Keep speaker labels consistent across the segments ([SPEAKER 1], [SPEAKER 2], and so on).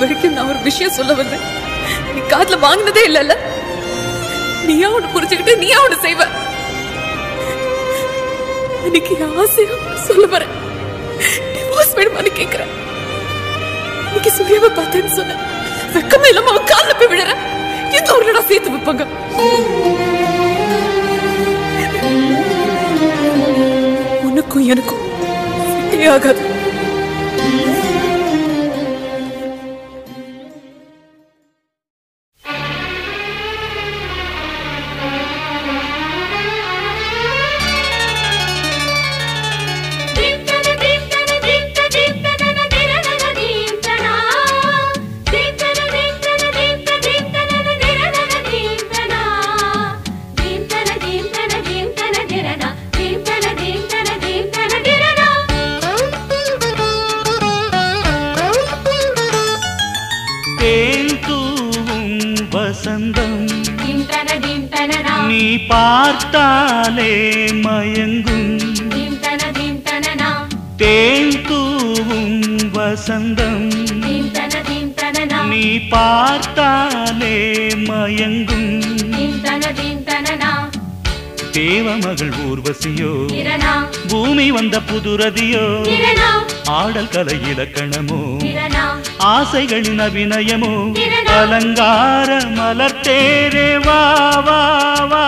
[SPEAKER 1] வரைக்கும் நான் ஒரு விஷயம் சொல்ல வந்தேன். நீ காதுல வாங்கினதே இல்லல்ல? நீயா அவனை புரிஞ்சுக்கிட்டு நீயா அவனை செய்வ. எனக்கு ஆசையா சொல்ல வரேன் டிவோர்ஸ் வேணுமான்னு கேட்கிறேன் இன்னைக்கு சூர்யாவை பார்த்தேன்னு சொன்னேன் வெக்கமே இல்லாம அவன் கால்ல போய் விடுற எந்த ஊர்லடா சேர்த்து வைப்பாங்க. உனக்கும் எனக்கும் ஆகாது.
[SPEAKER 2] தேவமகள் ஊர்வசியோ பூமி வந்த புதுரதியோ ஆடல் கலை இலக்கணமோ ஆசைகளின் அபிநயமோ அலங்கார மலர்த்தேரே வா வா வா.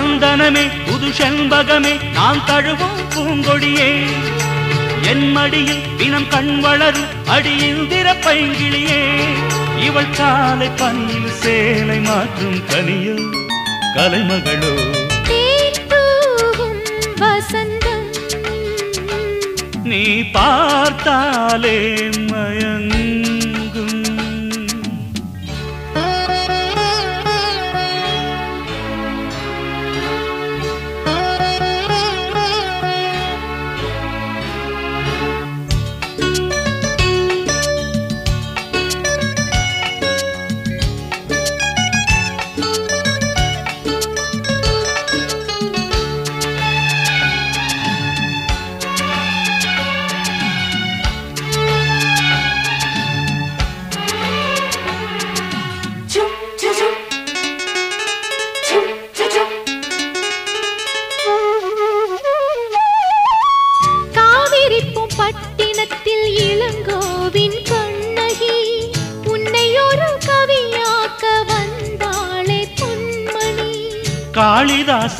[SPEAKER 2] சந்தனமே புது செண்பகமே நான் தழுவும் பூங்கொடியே. என் மடியில் தினம் கண் வளரும் அடியில் திறப்பைங்கிளியே இவள் காலை பனியில் சேலை மாற்றும் கனியோ கலைமகளோ.
[SPEAKER 3] வசந்தம்.
[SPEAKER 2] நீ பார்த்தாலே மயங்கும்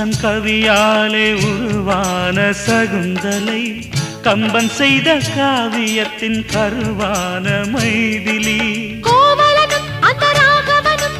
[SPEAKER 2] காளிதாசன் கவியாலே உருவான சகுந்தலை கம்பன் செய்த காவியத்தின் கருவான மைதிலி.
[SPEAKER 3] கோவலனும் அந்த ராகவனும்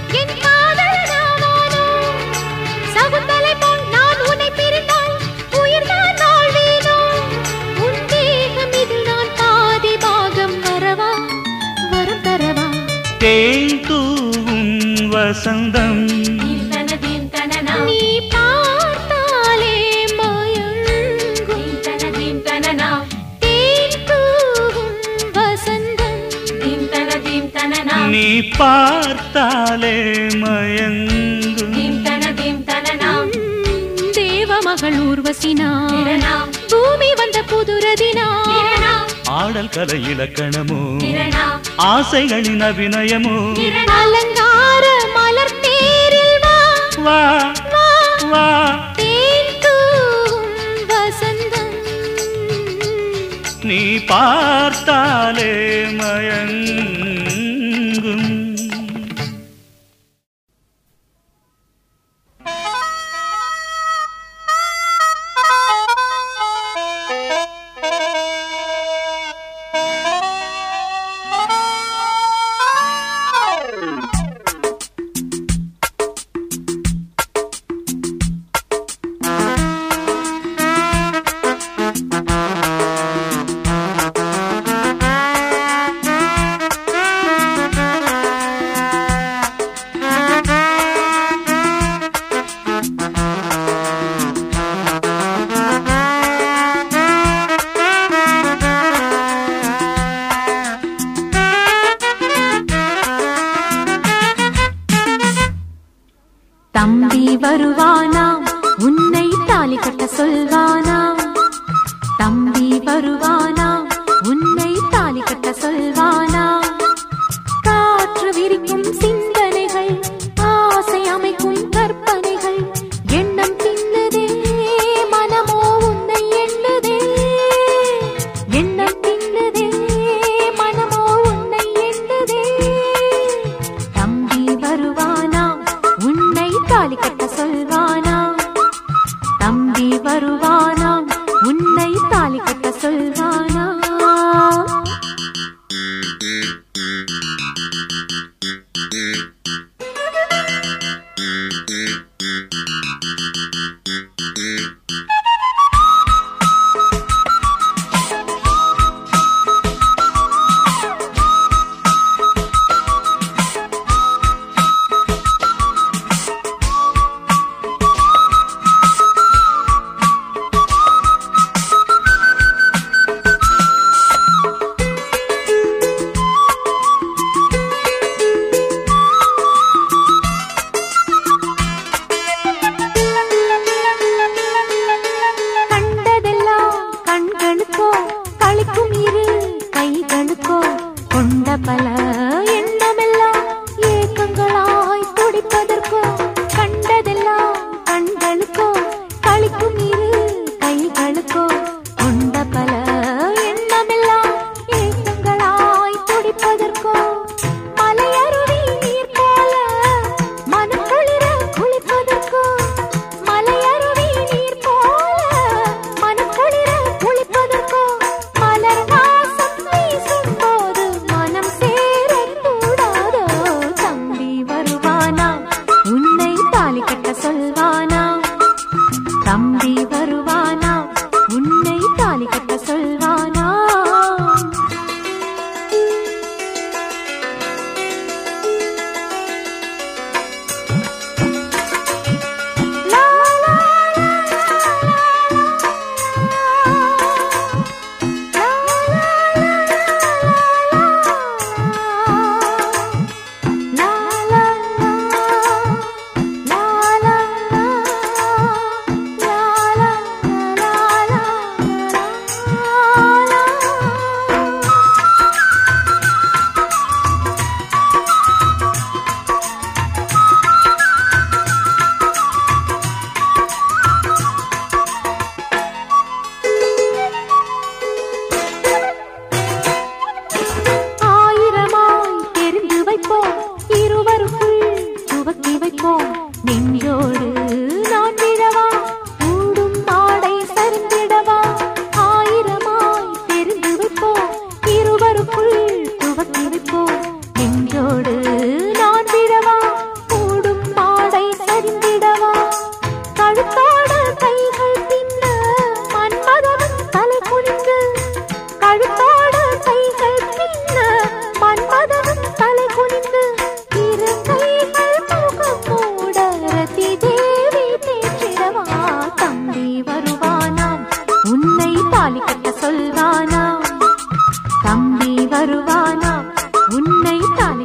[SPEAKER 3] பார்த்தாலே மயங்கும். தேவமகள் ஊர்வசினா பூமி வந்த புதுரதினா ஆடல் கலை இலக்கணமோ ஆசைகளின் அபிநயமோ
[SPEAKER 2] அலங்கார மலர் தேரில் வா.
[SPEAKER 3] வா நீ பார்த்தாலே
[SPEAKER 4] மயங்க Boom. తాని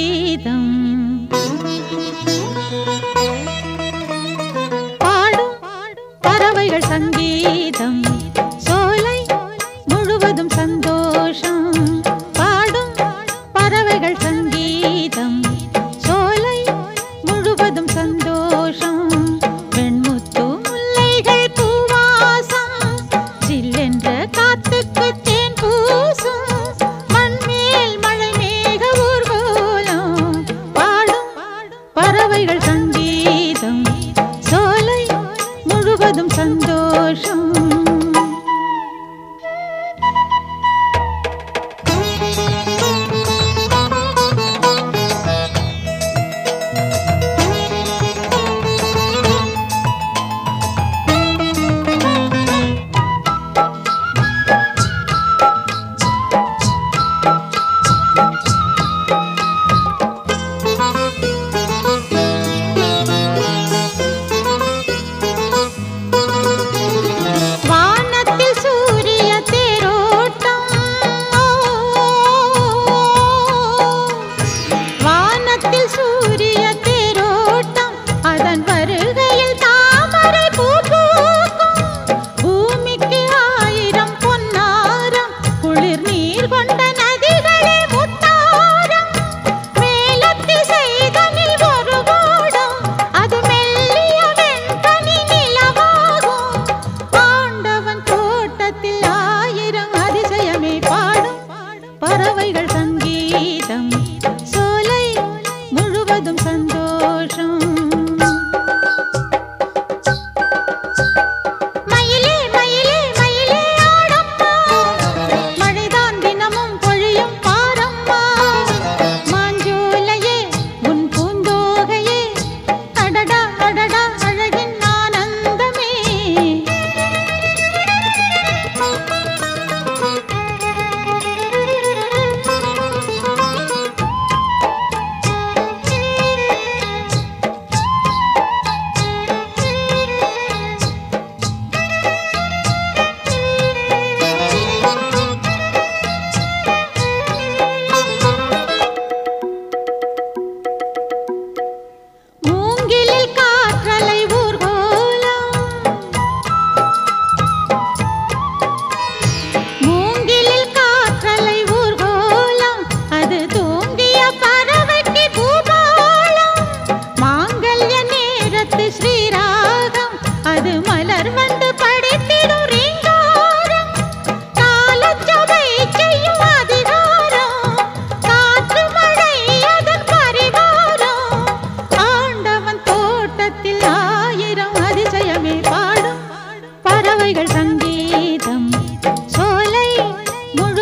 [SPEAKER 4] சந்தோஷம்.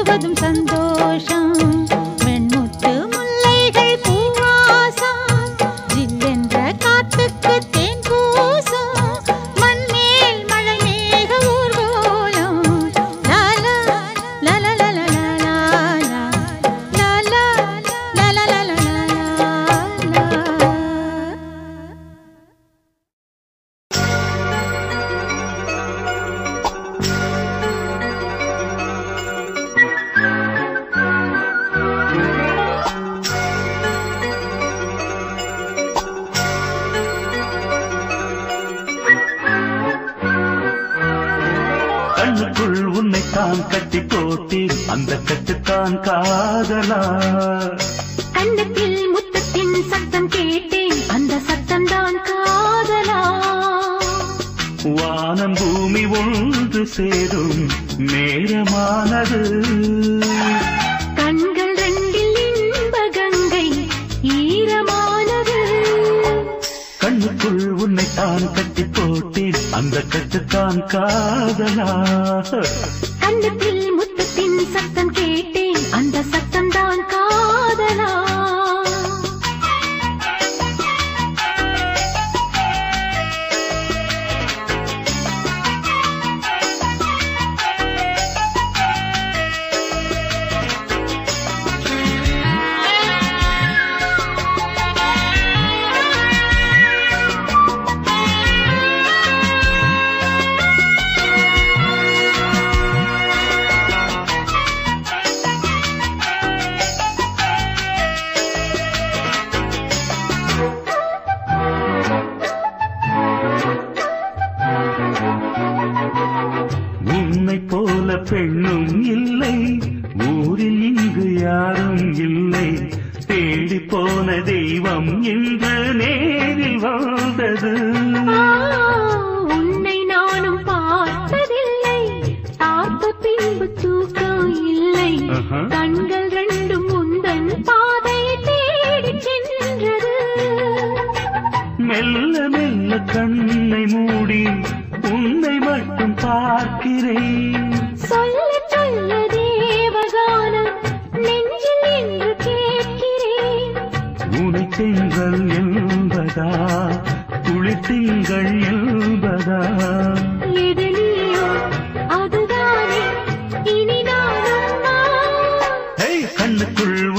[SPEAKER 4] सन्तोषम्।
[SPEAKER 2] கண்ணுக்குள் உன்னைத்தான் கட்டி போட்டி. அந்த கட்டுத்தான் காதலா.
[SPEAKER 3] கண்ணத்தில் முத்தத்தின் சத்தம் கேட்டேன். அந்த சத்தம் தான் காதலா.
[SPEAKER 2] வானம் பூமி ஒன்று சேரும். நேரமானது.
[SPEAKER 3] கண்கள் ரெண்டில் இன்ப கங்கை ஈரமானது.
[SPEAKER 2] கண்ணுக்குள் உன்னைத்தான் கட்டி போட்டி. அந்த கட்டுத்தான் காதலா?
[SPEAKER 3] கண்ணத்தில் முத்தத்தின் சத்தம் கேட்டேன். அந்த சத்தம் தான் காதலா?
[SPEAKER 2] இந்த நேரில்
[SPEAKER 3] வாழ்ந்தது உன்னை நானும் பார்த்ததில்லை. பார்த்த பின்பு தூக்கம் இல்லை. கண்கள் ரெண்டும் முந்தன் பாதை தேடி சென்றது.
[SPEAKER 2] மெல்ல மெல்ல கண்ணை மூடி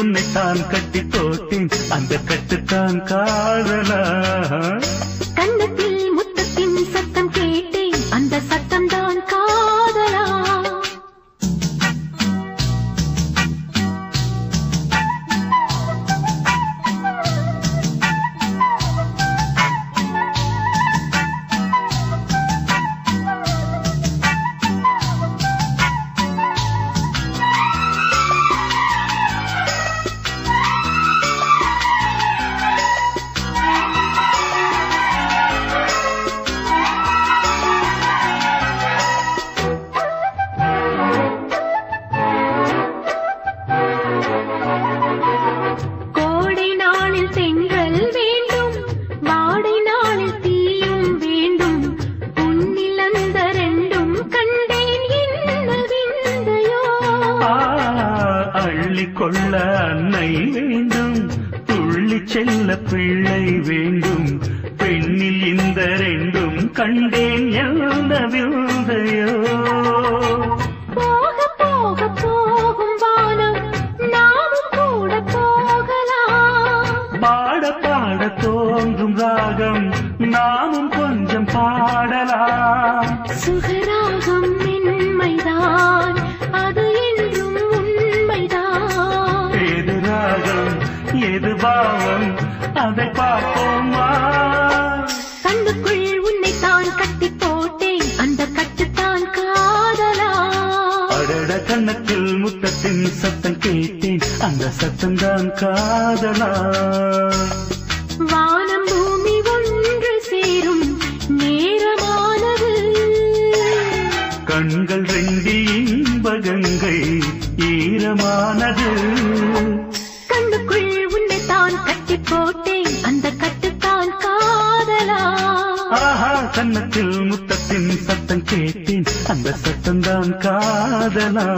[SPEAKER 2] உன்னைத்தான் கட்டி போட்டேன் அந்த கட்டுத்தான் காதலா? கண்ணத்தில் சாதனா
[SPEAKER 3] வானம் பூமி ஒன்று சேரும் நேரமானது.
[SPEAKER 2] கண்கள் ரெண்டு இன்பகங்கை ஈரமானது.
[SPEAKER 3] கண்ணுக்குள் உன்னை தான் கட்டி போட்டேன் அந்த கட்டுத்தான் காதலா.
[SPEAKER 2] ஆஹா கன்னத்தில் முத்தத்தின் சத்தம் கேட்டேன் அந்த சத்தம் காதலா.